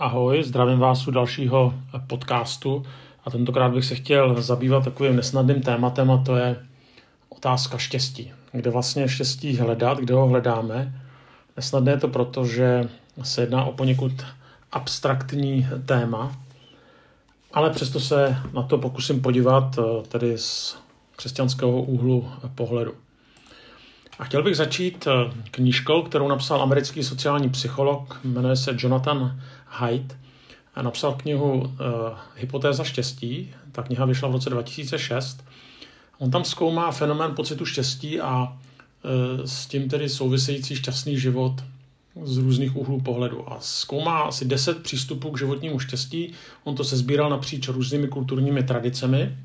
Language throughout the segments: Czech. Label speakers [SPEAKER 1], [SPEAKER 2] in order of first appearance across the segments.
[SPEAKER 1] Ahoj, zdravím vás u dalšího podcastu a tentokrát bych se chtěl zabývat takovým nesnadným tématem a to je otázka štěstí. Kde vlastně štěstí hledat, kde ho hledáme. Nesnadné je to proto, že se jedná o poněkud abstraktní téma, ale přesto se na to pokusím podívat eh, tedy z křesťanského úhlu pohledu. A chtěl bych začít eh, knížkou, kterou napsal americký sociální psycholog, jmenuje se Jonathan Haidt. A napsal knihu uh, Hypotéza štěstí. Ta kniha vyšla v roce 2006. On tam zkoumá fenomén pocitu štěstí a uh, s tím tedy související šťastný život z různých úhlů pohledu. A zkoumá asi 10 přístupů k životnímu štěstí. On to se sbíral napříč různými kulturními tradicemi,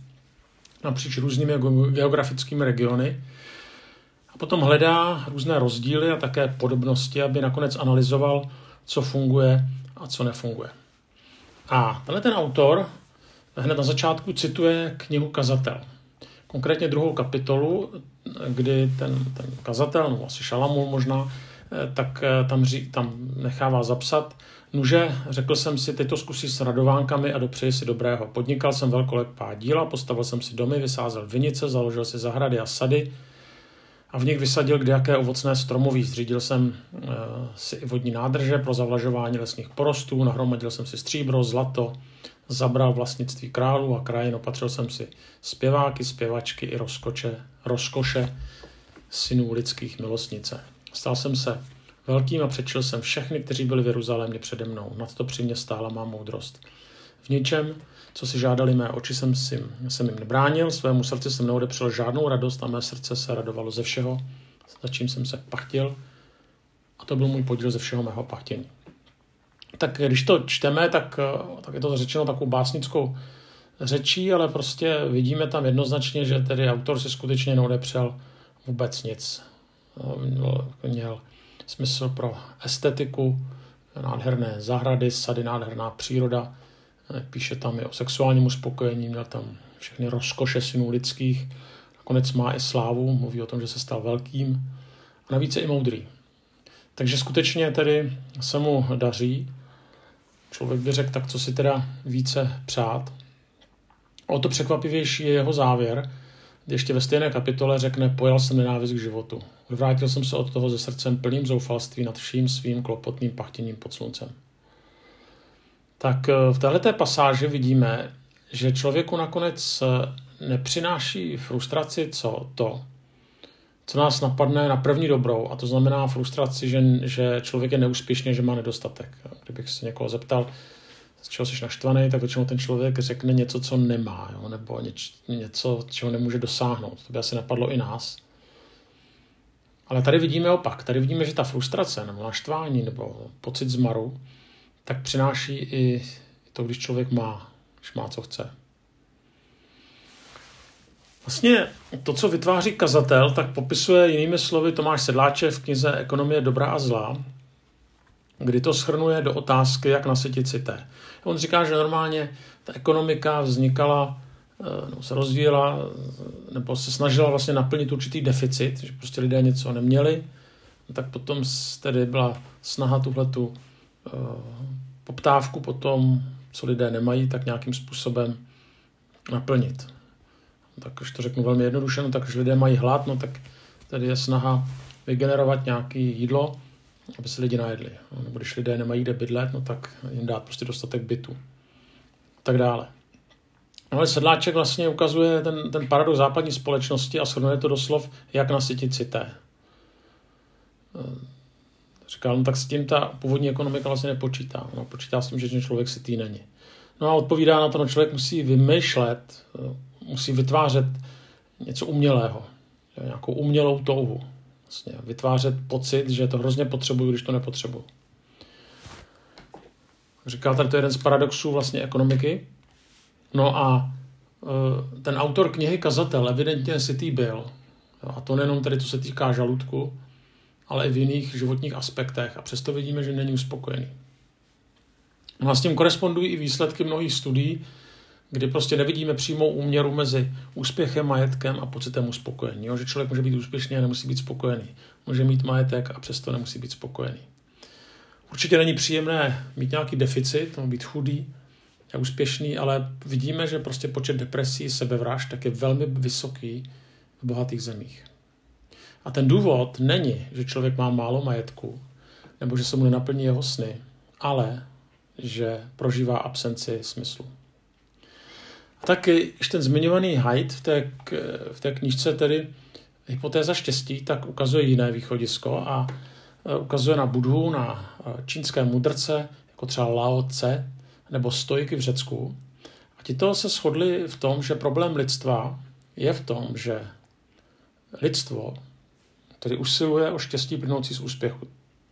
[SPEAKER 1] napříč různými geografickými regiony a potom hledá různé rozdíly a také podobnosti, aby nakonec analyzoval, co funguje a co nefunguje. A tenhle ten autor hned na začátku cituje knihu Kazatel. Konkrétně druhou kapitolu, kdy ten, ten kazatel, no asi Šalamul možná, eh, tak eh, tam, ří, tam nechává zapsat, Nuže, řekl jsem si, teď to zkusí s radovánkami a dopřeji si dobrého. Podnikal jsem velkolepá díla, postavil jsem si domy, vysázel vinice, založil si zahrady a sady, a v nich vysadil kdejaké ovocné stromoví. Zřídil jsem e, si i vodní nádrže pro zavlažování lesních porostů, nahromadil jsem si stříbro, zlato, zabral vlastnictví králů a krajin, opatřil jsem si zpěváky, zpěvačky i rozkoče, rozkoše synů lidských milostnice. Stal jsem se velkým a přečil jsem všechny, kteří byli v Jeruzalémě přede mnou. Nad to při mě stála má moudrost. V ničem co si žádali mé oči, jsem, si, jsem jim nebránil, svému srdci jsem neodepřel žádnou radost a mé srdce se radovalo ze všeho, za čím jsem se pachtil a to byl můj podíl ze všeho mého pachtění. Tak když to čteme, tak, tak je to řečeno takovou básnickou řečí, ale prostě vidíme tam jednoznačně, že tedy autor si skutečně neodepřel vůbec nic. Měl, měl smysl pro estetiku, nádherné zahrady, sady, nádherná příroda, Píše tam i o sexuálním uspokojení, měl tam všechny rozkoše synů lidských. Nakonec má i slávu, mluví o tom, že se stal velkým. A navíc je i moudrý. Takže skutečně tedy se mu daří. Člověk by řekl, tak co si teda více přát. O to překvapivější je jeho závěr, kdy ještě ve stejné kapitole řekne, pojal jsem nenávist k životu. Vrátil jsem se od toho ze srdcem plným zoufalství nad vším svým klopotným pachtěním pod sluncem tak eh, v této pasáži vidíme, že člověku nakonec eh, nepřináší frustraci co to, co nás napadne na první dobrou, a to znamená frustraci, že, že člověk je neúspěšný, že má nedostatek. Kdybych se někoho zeptal, z čeho jsi naštvaný, tak většinou ten člověk řekne něco, co nemá, jo? nebo něč, něco, čeho nemůže dosáhnout. To by asi napadlo i nás. Ale tady vidíme opak. Tady vidíme, že ta frustrace nebo naštvání nebo pocit zmaru tak přináší i to, když člověk má, když má, co chce. Vlastně to, co vytváří kazatel, tak popisuje jinými slovy Tomáš Sedláček v knize Ekonomie dobrá a zlá, kdy to schrnuje do otázky, jak nasytit cité. On říká, že normálně ta ekonomika vznikala, nebo se rozvíjela, nebo se snažila vlastně naplnit určitý deficit, že prostě lidé něco neměli, tak potom tedy byla snaha tuhletu poptávku po tom, co lidé nemají, tak nějakým způsobem naplnit. Tak když to řeknu velmi jednoduše, no, tak když lidé mají hlad, no, tak tady je snaha vygenerovat nějaké jídlo, aby se lidi najedli. No, nebo když lidé nemají kde bydlet, no, tak jim dát prostě dostatek bytu. Tak dále. No, ale sedláček vlastně ukazuje ten, ten paradox západní společnosti a shrnuje to doslov, jak nasytit cité. Říkal, no tak s tím ta původní ekonomika vlastně nepočítá. Ona počítá s tím, že ten člověk si tý není. No a odpovídá na to, no člověk musí vymýšlet, eh, musí vytvářet něco umělého, nějakou umělou touhu. Vlastně vytvářet pocit, že to hrozně potřebuju, když to nepotřebuju. Říkal tady to je jeden z paradoxů vlastně ekonomiky. No a eh, ten autor knihy Kazatel evidentně si tý byl. A to nejenom tady, co se týká žaludku, ale i v jiných životních aspektech a přesto vidíme, že není uspokojený. No a s tím korespondují i výsledky mnohých studií, kdy prostě nevidíme přímou úměru mezi úspěchem, majetkem a pocitem uspokojení. Jo? Že člověk může být úspěšný a nemusí být spokojený. Může mít majetek a přesto nemusí být spokojený. Určitě není příjemné mít nějaký deficit, být chudý, úspěšný, ale vidíme, že prostě počet depresí, sebevražd tak je velmi vysoký v bohatých zemích. A ten důvod není, že člověk má málo majetku, nebo že se mu nenaplní jeho sny, ale že prožívá absenci smyslu. A tak ještě ten zmiňovaný Haidt v té, v té knížce, tedy hypotéza štěstí, tak ukazuje jiné východisko a e, ukazuje na Budhu, na e, čínské mudrce, jako třeba Lao Tse, nebo stojky v Řecku. A tito se shodli v tom, že problém lidstva je v tom, že lidstvo tedy usiluje o štěstí plynoucí z úspěchu,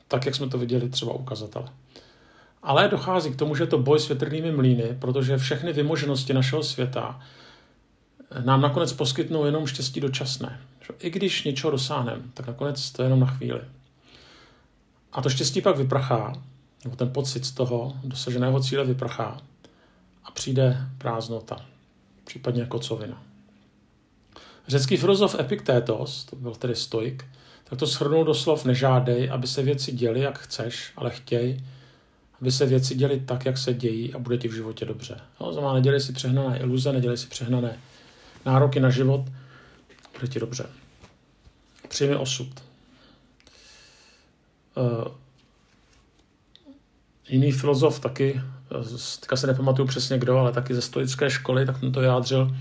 [SPEAKER 1] tak jak jsme to viděli třeba ukazatele. Ale dochází k tomu, že je to boj s větrnými mlýny, protože všechny vymoženosti našeho světa nám nakonec poskytnou jenom štěstí dočasné. I když něčeho dosáhneme, tak nakonec to je jenom na chvíli. A to štěstí pak vyprchá, nebo ten pocit z toho dosaženého cíle vyprchá a přijde prázdnota, případně kocovina. Řecký filozof Epiktétos, to byl tedy stoik, tak to shrnul do slov nežádej, aby se věci děly, jak chceš, ale chtěj, aby se věci děly tak, jak se dějí a bude ti v životě dobře. No, znamená, nedělej si přehnané iluze, nedělej si přehnané nároky na život, bude ti dobře. Přijmi osud. Uh, jiný filozof taky, teďka se nepamatuju přesně kdo, ale taky ze stoické školy, tak ten to vyjádřil,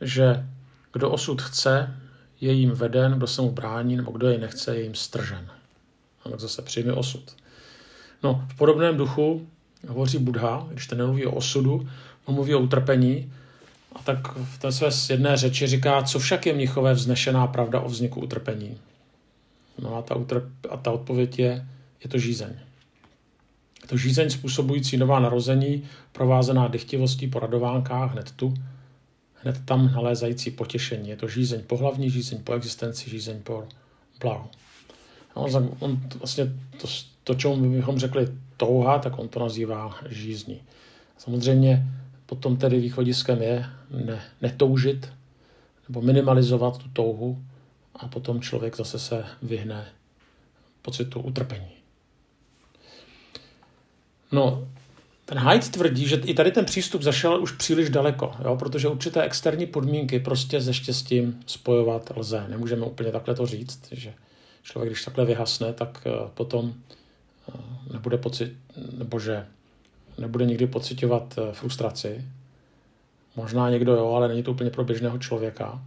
[SPEAKER 1] že kdo osud chce, je jim veden, kdo se mu brání, nebo kdo jej nechce, je jim stržen. A tak zase přijmi osud. No, v podobném duchu hovoří Buddha, když ten nemluví o osudu, on mluví o utrpení, a tak v té své jedné řeči říká, co však je mnichové vznešená pravda o vzniku utrpení. No a ta, utrp, a ta odpověď je, je to žízeň. Je to žízeň způsobující nová narození, provázená dychtivostí po radovánkách hned tu, hned tam nalézající potěšení. Je to žízeň po hlavní, žízeň po existenci, žízeň po blahu. On, on vlastně to, to, čemu bychom řekli touha, tak on to nazývá žízní. Samozřejmě potom tedy východiskem je ne, netoužit nebo minimalizovat tu touhu a potom člověk zase se vyhne pocitu utrpení. No, ten Haidt tvrdí, že i tady ten přístup zašel už příliš daleko, jo, protože určité externí podmínky prostě se štěstím spojovat lze. Nemůžeme úplně takhle to říct, že člověk, když takhle vyhasne, tak eh, potom eh, nebude pocit, nebo že nebude nikdy pocitovat eh, frustraci. Možná někdo jo, ale není to úplně pro běžného člověka.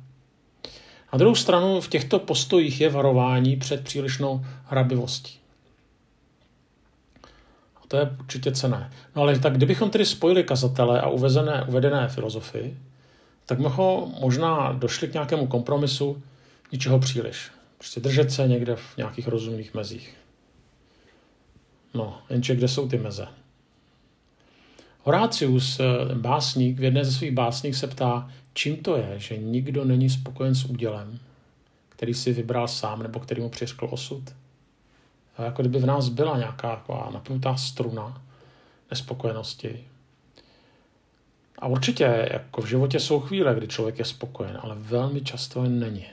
[SPEAKER 1] Na druhou stranu v těchto postojích je varování před přílišnou hrabivostí. To je určitě cené. No ale tak kdybychom tedy spojili kazatele a uvezené, uvedené filozofii, tak bychom možná došli k nějakému kompromisu ničeho příliš. Prostě držet se někde v nějakých rozumných mezích. No, jenže kde jsou ty meze? Horácius, eh, básník, v jedné ze svých básních se ptá, čím to je, že nikdo není spokojen s údělem, který si vybral sám nebo který mu přiškl osud. Jako kdyby v nás byla nějaká taková napnutá struna nespokojenosti. A určitě jako v životě jsou chvíle, kdy člověk je spokojen, ale velmi často není.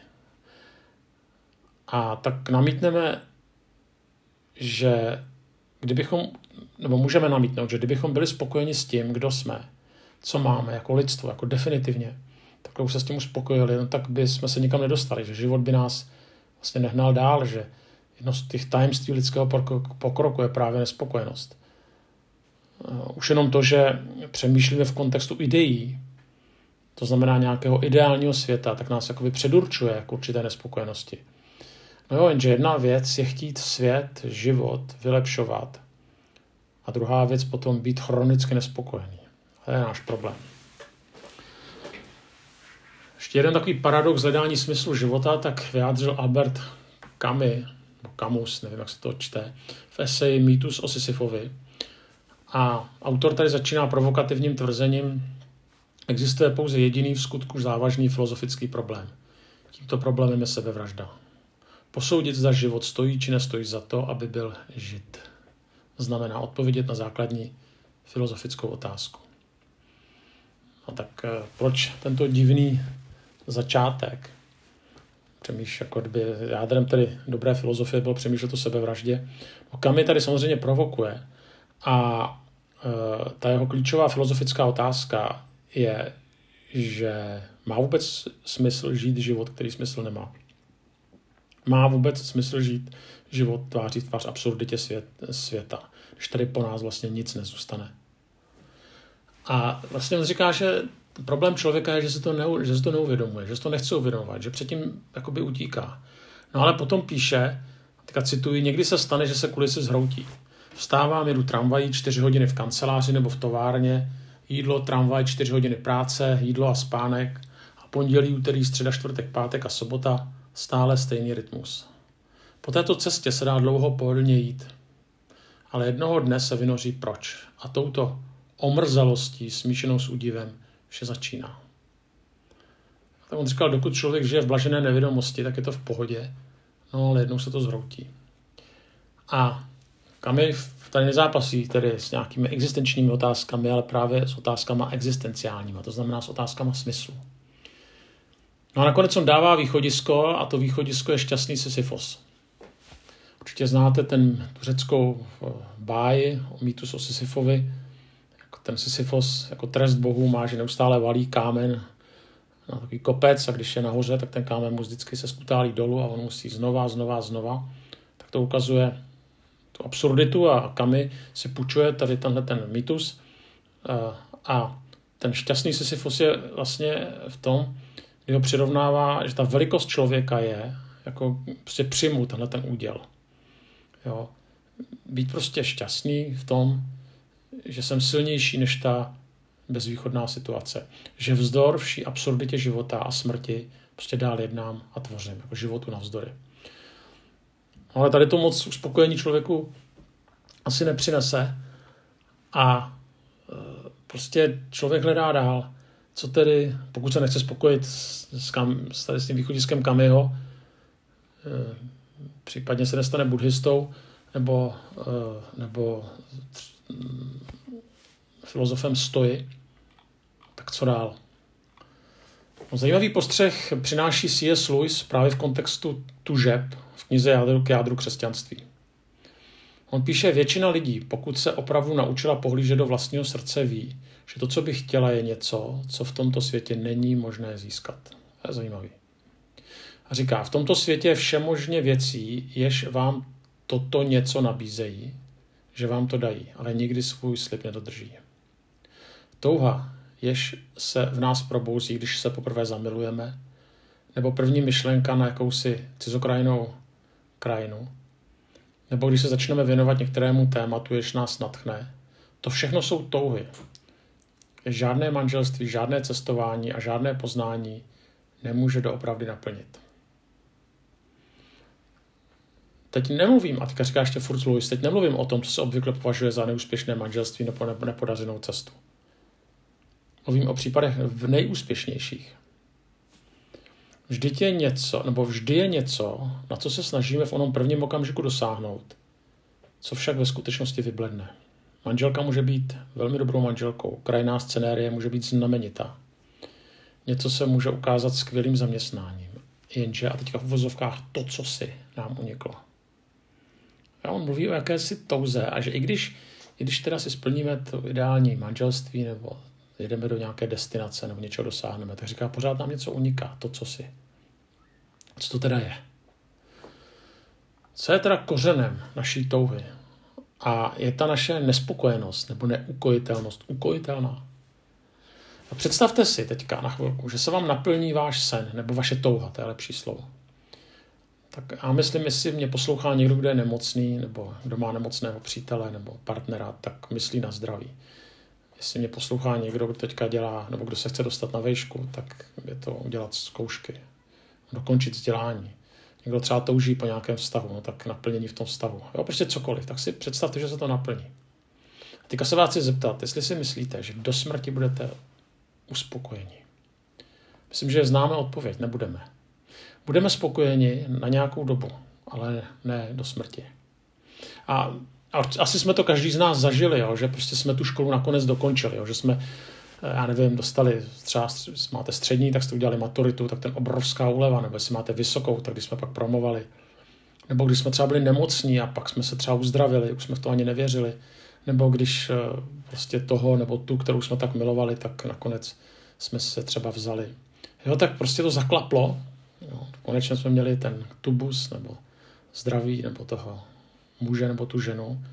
[SPEAKER 1] A tak namítneme, že kdybychom, nebo můžeme namítnout, že kdybychom byli spokojeni s tím, kdo jsme, co máme jako lidstvo, jako definitivně, tak už se s tím uspokojili, no tak by jsme se nikam nedostali, že život by nás vlastně nehnal dál, že jedno z těch tajemství lidského pokroku je právě nespokojenost. Už jenom to, že přemýšlíme v kontextu ideí, to znamená nějakého ideálního světa, tak nás jakoby předurčuje k určité nespokojenosti. No jo, jenže jedna věc je chtít svět, život vylepšovat a druhá věc potom být chronicky nespokojený. To je náš problém. Ještě jeden takový paradox hledání smyslu života, tak vyjádřil Albert Camus, Camus, nevím, jak se to čte, v eseji Mýtus o Sisyfovi. A autor tady začíná provokativním tvrzením, existuje pouze jediný v skutku závažný filozofický problém. Tímto problémem je sebevražda. Posoudit, zda život stojí či nestojí za to, aby byl žit. Znamená odpovědět na základní filozofickou otázku. A tak eh, proč tento divný začátek? Přemýšlí, jako kdyby jádrem tedy dobré filozofie bylo přemýšlet o sebevraždě. No, Kami tady samozřejmě provokuje a e, ta jeho klíčová filozofická otázka je, že má vůbec smysl žít život, který smysl nemá. Má vůbec smysl žít život tváří tvář absurditě svět, světa, když tady po nás vlastně nic nezůstane. A vlastně on říká, že problém člověka je, že se to, neu, že se to neuvědomuje, že se to nechce uvědomovat, že předtím jakoby utíká. No ale potom píše, teďka cituji, někdy se stane, že se kulisy zhroutí. Vstávám, jedu tramvají, čtyři hodiny v kanceláři nebo v továrně, jídlo, tramvaj, čtyři hodiny práce, jídlo a spánek a pondělí, úterý, středa, čtvrtek, pátek a sobota stále stejný rytmus. Po této cestě se dá dlouho pohodlně jít, ale jednoho dne se vynoří proč a touto omrzelostí smíšenou s údivem vše začíná. Tak on říkal, dokud člověk žije v blažené nevědomosti, tak je to v pohodě, no ale jednou se to zhroutí. A Kami tady nezápasí tedy s nějakými existenčními otázkami, ale právě s otázkama existenciálními, to znamená s otázkama smyslu. No a nakonec on dává východisko a to východisko je šťastný Sisyfos. Určitě znáte ten řeckou eh, báji o mýtus o Sisyfovi. Ten Sisyfos jako trest bohu má, že neustále valí kámen na takový kopec a když je nahoře, tak ten kámen mu vždycky se skutálí dolů a on musí znova, znova, znova. Tak to ukazuje tu absurditu a Kami si půjčuje tady tenhle ten mýtus. Eh, a ten šťastný Sisyfos je vlastně v tom, kdy ho přirovnává, že ta velikost člověka je jako prostě přijmout tenhle ten úděl. Jo. Být prostě šťastný v tom, že jsem silnější než ta bezvýchodná situace. Že vzdor vší absurditě života a smrti prostě dál jednám a tvořím, jako životu navzdory. Ale tady to moc uspokojení člověku asi nepřinese a e, prostě člověk hledá dál. Co tedy, pokud se nechce spokojit s, s, kam, s, tady s tím východiskem Kamiho, e, případně se nestane buddhistou nebo, e, nebo filozofem stoji, tak co dál? No, zajímavý postřeh přináší C.S. Lewis právě v kontextu tužeb v knize Jádru k jádru křesťanství. On píše, většina lidí, pokud se opravdu naučila pohlížet do vlastního srdce, ví, že to, co by chtěla, je něco, co v tomto světě není možné získat. To je zajímavý. A říká, v tomto světě je všemožně věcí, jež vám toto něco nabízejí, že vám to dají, ale nikdy svůj slib nedodrží. Touha, jež se v nás probouzí, když se poprvé zamilujeme, nebo první myšlenka na jakousi cizokrajnou krajinu, nebo když se začneme věnovat některému tématu, jež nás natchne, to všechno jsou touhy. Žádné manželství, žádné cestování a žádné poznání nemůže doopravdy naplnit. Teď nemluvím, a teďka říká ještě furt Louis, teď nemluvím o tom, co se obvykle považuje za neúspěšné manželství nebo nepodařenou cestu. Mluvím o případech v nejúspěšnějších. Vždyť je něco, nebo vždy je něco, na co se snažíme v onom prvním okamžiku dosáhnout, co však ve skutečnosti vybledne. Manželka může být velmi dobrou manželkou, krajná scenérie může být znamenitá. Něco se může ukázat skvělým zaměstnáním. Jenže, a teďka v uvozovkách, to, co si nám uniklo. A on mluví o jakési touze a že i když, i když teda si splníme to ideální manželství nebo jedeme do nějaké destinace nebo něčeho dosáhneme, tak říká, pořád nám něco uniká, to, co si. Co to teda je? Co je teda kořenem naší touhy? A je ta naše nespokojenost nebo neukojitelnost ukojitelná? A představte si teďka na chvilku, že se vám naplní váš sen nebo vaše touha, to je lepší slovo. Tak já myslím, jestli mě poslouchá někdo, kdo je nemocný, nebo kdo má nemocného přítele nebo partnera, tak myslí na zdraví. Jestli mě poslouchá někdo, kdo teďka dělá, nebo kdo se chce dostat na vejšku, tak je to udělat zkoušky, dokončit vzdělání. Někdo třeba touží po nějakém vztahu, no tak naplnění v tom vztahu. Jo, prostě cokoliv, tak si představte, že se to naplní. A teďka se vás chci zeptat, jestli si myslíte, že do smrti budete uspokojeni. Myslím, že známe odpověď, nebudeme. Budeme spokojeni na nějakou dobu, ale ne do smrti. A, a asi jsme to každý z nás zažili, jo, že prostě jsme tu školu nakonec dokončili, jo, že jsme já nevím, dostali, třeba máte střední, tak jste udělali maturitu, tak ten obrovská úleva, nebo jestli máte vysokou, tak když jsme pak promovali. Nebo když jsme třeba byli nemocní a pak jsme se třeba uzdravili, už jsme v to ani nevěřili. Nebo když eh, prostě toho nebo tu, kterou jsme tak milovali, tak nakonec jsme se třeba vzali. Jo, tak prostě to zaklaplo. Jo, konečně jsme měli ten tubus nebo zdraví nebo toho muže nebo tu ženu.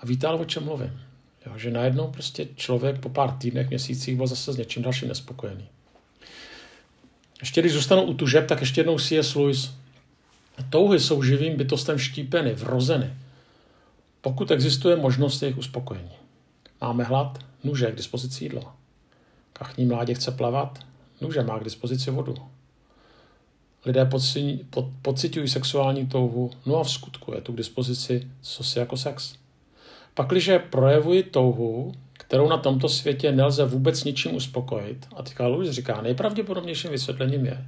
[SPEAKER 1] A víte ale, o čem mluvím. Jo, že najednou prostě člověk po pár týdnech, měsících byl zase s něčím dalším nespokojený. Ještě když zůstanu u tužeb, tak ještě jednou C.S. Lewis. Touhy jsou živým bytostem štípeny, vrozeny. Pokud existuje možnost jejich uspokojení. Máme hlad, nůže k dispozici jídlo. Kachní mládě chce plavat, nůže má k dispozici vodu. Lidé pocitují sexuální touhu, no a v skutku je tu k dispozici co si jako sex. Pakliže projevuji touhu, kterou na tomto světě nelze vůbec ničím uspokojit, a teďka Louis říká, nejpravděpodobnějším vysvětlením je,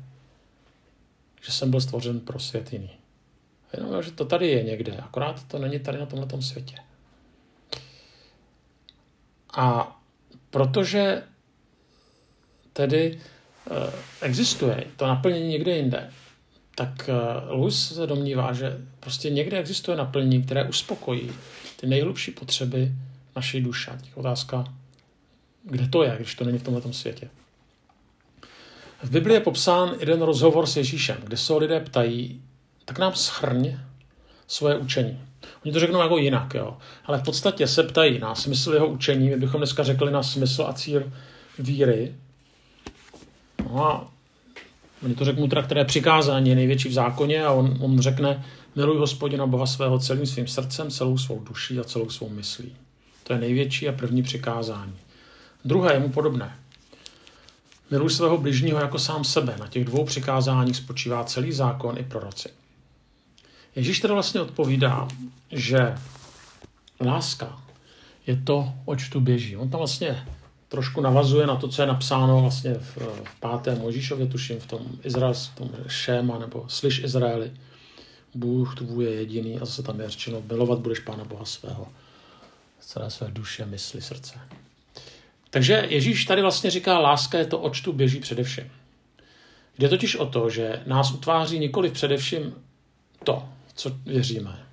[SPEAKER 1] že jsem byl stvořen pro svět jiný. Jenom, že to tady je někde, akorát to není tady na tomhle světě. A protože tedy existuje to naplnění někde jinde, tak e, Louis se domnívá, že prostě někde existuje naplnění, které uspokojí ty nejhlubší potřeby naší duše. Otázka, kde to je, když to není v tomto světě. V Biblii je popsán jeden rozhovor s Ježíšem, kde se lidé ptají, tak nám schrň svoje učení. Oni to řeknou jako jinak, jo. ale v podstatě se ptají na smysl jeho učení, my bychom dneska řekli na smysl a cíl víry. No a oni to řeknou teda, které přikázání je největší v zákoně a on, on řekne, miluj hospodina Boha svého celým svým srdcem, celou svou duší a celou svou myslí. To je největší a první přikázání. Druhé je mu podobné. Miluj svého bližního jako sám sebe. Na těch dvou přikázáních spočívá celý zákon i proroci. Ježíš teda vlastně odpovídá, že láska je to, oč tu běží. On tam vlastně trošku navazuje na to, co je napsáno vlastně v, v pátém Možíšově, tuším, v tom Izrael, v tom Šéma, nebo Slyš Izraeli. Bůh tvůj je jediný a zase tam je řečeno, milovat budeš Pána Boha svého. Celé své duše, mysli, srdce. Takže Ježíš tady vlastně říká, láska je to, oč tu běží především. Jde totiž o to, že nás utváří nikoli především to, co věříme,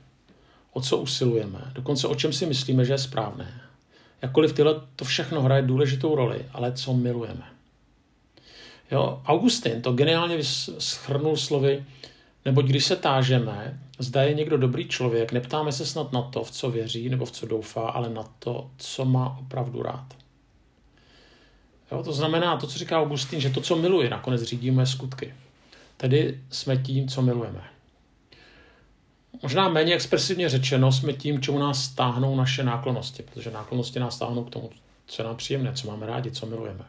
[SPEAKER 1] o co usilujeme, dokonce o čem si myslíme, že je správné. Jakkoliv tyhle to všechno hraje důležitou roli, ale co milujeme. Jo, Augustin to geniálně schrnul slovy, nebo když se tážeme, zda je někdo dobrý člověk, neptáme se snad na to, v co věří nebo v co doufá, ale na to, co má opravdu rád. Jo, to znamená to, co říká Augustín, že to, co miluje, nakonec řídí moje skutky. Tedy jsme tím, co milujeme. Možná méně expresivně řečeno, jsme tím, čemu nás stáhnou naše náklonosti, protože náklonosti nás stáhnou k tomu, co je nám příjemné, co máme rádi, co milujeme.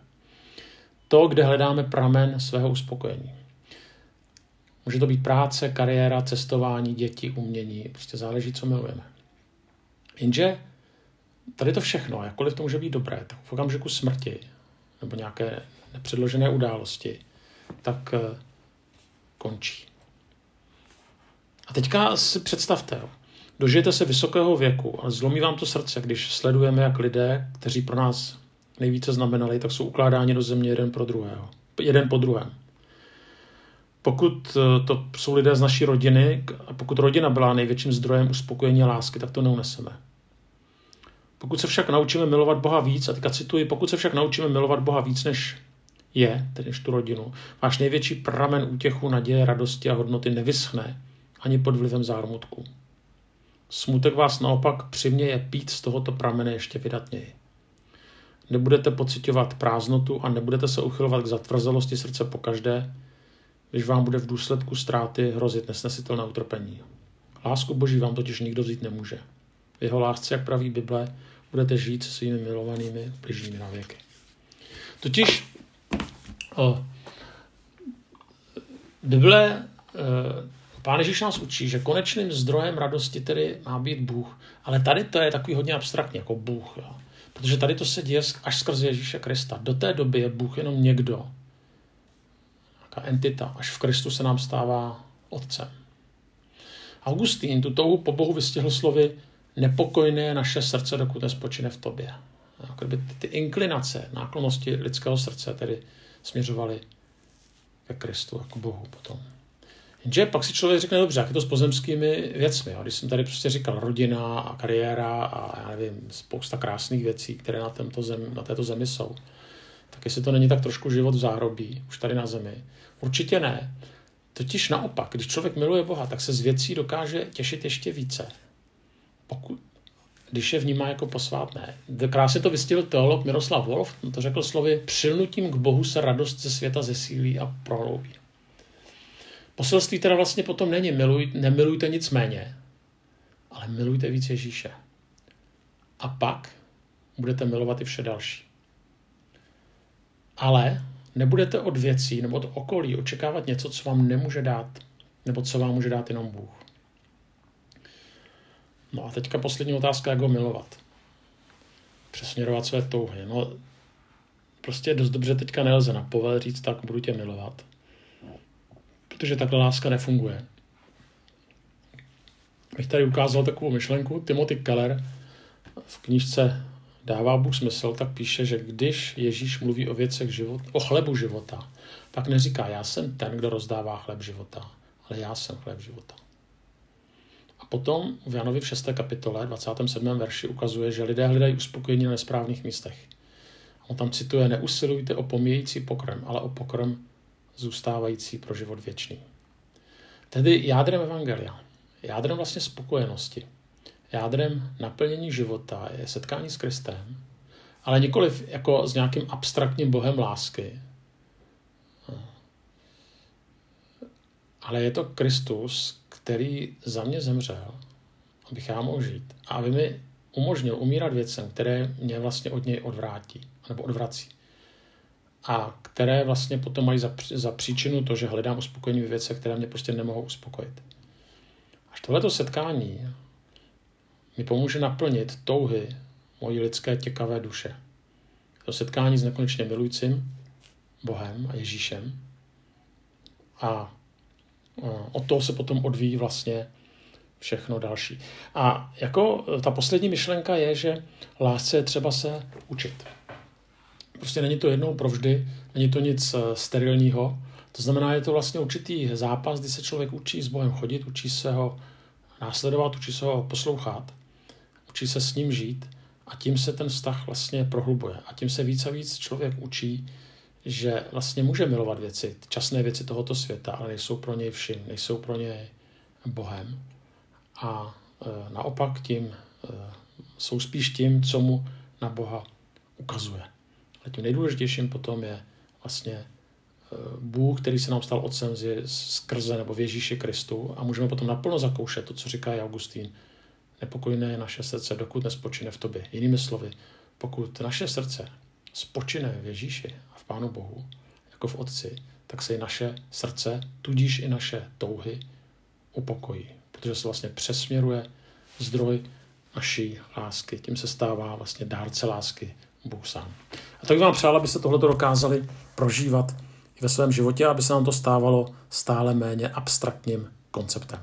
[SPEAKER 1] To, kde hledáme pramen svého uspokojení. Může to být práce, kariéra, cestování, děti, umění, prostě záleží, co milujeme. Jenže tady to všechno, jakkoliv to může být dobré, tak v okamžiku smrti nebo nějaké nepředložené události, tak eh, končí. A teďka si představte, dožijete se vysokého věku a zlomí vám to srdce, když sledujeme, jak lidé, kteří pro nás nejvíce znamenali, tak jsou ukládáni do země jeden pro druhého. Jeden po druhém. Pokud eh, to jsou lidé z naší rodiny a pokud rodina byla největším zdrojem uspokojení a lásky, tak to neuneseme. Pokud se však naučíme milovat Boha víc, a teďka cituji, pokud se však naučíme milovat Boha víc, než je, tedy než tu rodinu, váš největší pramen útěchu, naděje, radosti a hodnoty nevyschne ani pod vlivem zármutku. Smutek vás naopak přiměje pít z tohoto pramene ještě vydatněji. Nebudete pocitovat prázdnotu a nebudete se uchylovat k zatvrzelosti srdce pokaždé, když vám bude v důsledku ztráty hrozit nesnesitelné utrpení. Lásku Boží vám totiž nikdo vzít nemůže. V jeho lásce, jak praví Bible, budete žít se svými milovanými bližními na věky. Totiž o, Bible, e, Pán Ježíš nás učí, že konečným zdrojem radosti tedy má být Bůh. Ale tady to je takový hodně abstraktní, jako Bůh. Jo. Protože tady to se děje až skrze Ježíše Krista. Do té doby je Bůh jenom někdo, nějaká entita, až v Kristu se nám stává otcem. Augustín tu touhu po Bohu vystihl slovy nepokojné naše srdce, dokud nespočine v tobě. Jako by ty, ty inklinace, náklonosti lidského srdce tedy směřovaly ke Kristu, jako Bohu potom. Jenže pak si člověk řekne, dobře, jak je to s pozemskými věcmi. Jo? Když jsem tady prostě říkal rodina a kariéra a já nevím, spousta krásných věcí, které na, tento zem, na této zemi jsou, tak jestli to není tak trošku život v záhrobí, už tady na zemi. Určitě ne. Totiž naopak, když člověk miluje Boha, tak se z věcí dokáže těšit ještě více. Pokud, když je vnímá jako posvátné. Krásně to vystihl teolog Miroslav Wolf, to řekl slovy, přilnutím k Bohu se radost ze světa zesílí a prohloubí. Poselství teda vlastně potom není miluj, nemilujte nic méně, ale milujte víc Ježíše. A pak budete milovat i vše další. Ale nebudete od věcí nebo od okolí očekávat něco, co vám nemůže dát, nebo co vám může dát jenom Bůh. No a teďka poslední otázka, jak ho milovat. Přesměrovat své touhy. No, prostě dost dobře teďka nelze na povel říct, tak budu tě milovat. Protože takhle láska nefunguje. Bych tady ukázal takovou myšlenku. Timothy Keller v knížce Dává Bůh smysl, tak píše, že když Ježíš mluví o věcech život, o chlebu života, pak neříká, já jsem ten, kdo rozdává chleb života, ale já jsem chleb života. A potom v Janovi v 6. kapitole, 27. verši ukazuje, že lidé hledají uspokojení na nesprávných místech. On tam cituje, neusilujte o pomíjející pokrm, ale o pokrm zůstávající pro život věčný. Tedy jádrem evangelia, jádrem vlastně spokojenosti, jádrem naplnění života je setkání s Kristem, ale nikoliv jako s nějakým abstraktním bohem lásky, ale je to Kristus, který za mě zemřel, abych já mohl žít a aby mi umožnil umírat věcem, které mě vlastně od něj odvrátí, nebo odvrací. A které vlastně potom mají za, za příčinu to, že hledám uspokojení v věcech, které mě prostě nemohou uspokojit. Až tohleto setkání mi pomůže naplnit touhy mojí lidské těkavé duše. To setkání s nekonečně milujícím Bohem a Ježíšem. A od toho se potom odvíjí vlastně všechno další. A jako ta poslední myšlenka je, že lásce je třeba se učit. Prostě není to jednou provždy, není to nic eh, sterilního. To znamená, je to vlastně určitý zápas, kdy se člověk učí s Bohem chodit, učí se ho následovat, učí se ho poslouchat, učí se s ním žít a tím se ten vztah vlastně prohlubuje. A tím se víc a víc člověk učí, že vlastně může milovat věci, časné věci tohoto světa, ale nejsou pro něj vším, nejsou pro něj Bohem. A e, naopak tím e, jsou spíš tím, co mu na Boha ukazuje. Ale tím nejdůležitějším potom je vlastně e, Bůh, který se nám stal otcem skrze nebo v Ježíši Kristu a můžeme potom naplno zakoušet to, co říká Augustín. Nepokojné je naše srdce, dokud nespočine v tobě. Jinými slovy, pokud naše srdce spočine v Ježíši a v Pánu Bohu, jako v Otci, tak se i naše srdce, tudíž i naše touhy upokojí, protože se vlastně přesměruje zdroj naší lásky. Tím se stává vlastně dárce lásky Bůh sám. A tak bych vám přál, abyste tohle dokázali prožívat i ve svém životě, aby se nám to stávalo stále méně abstraktním konceptem.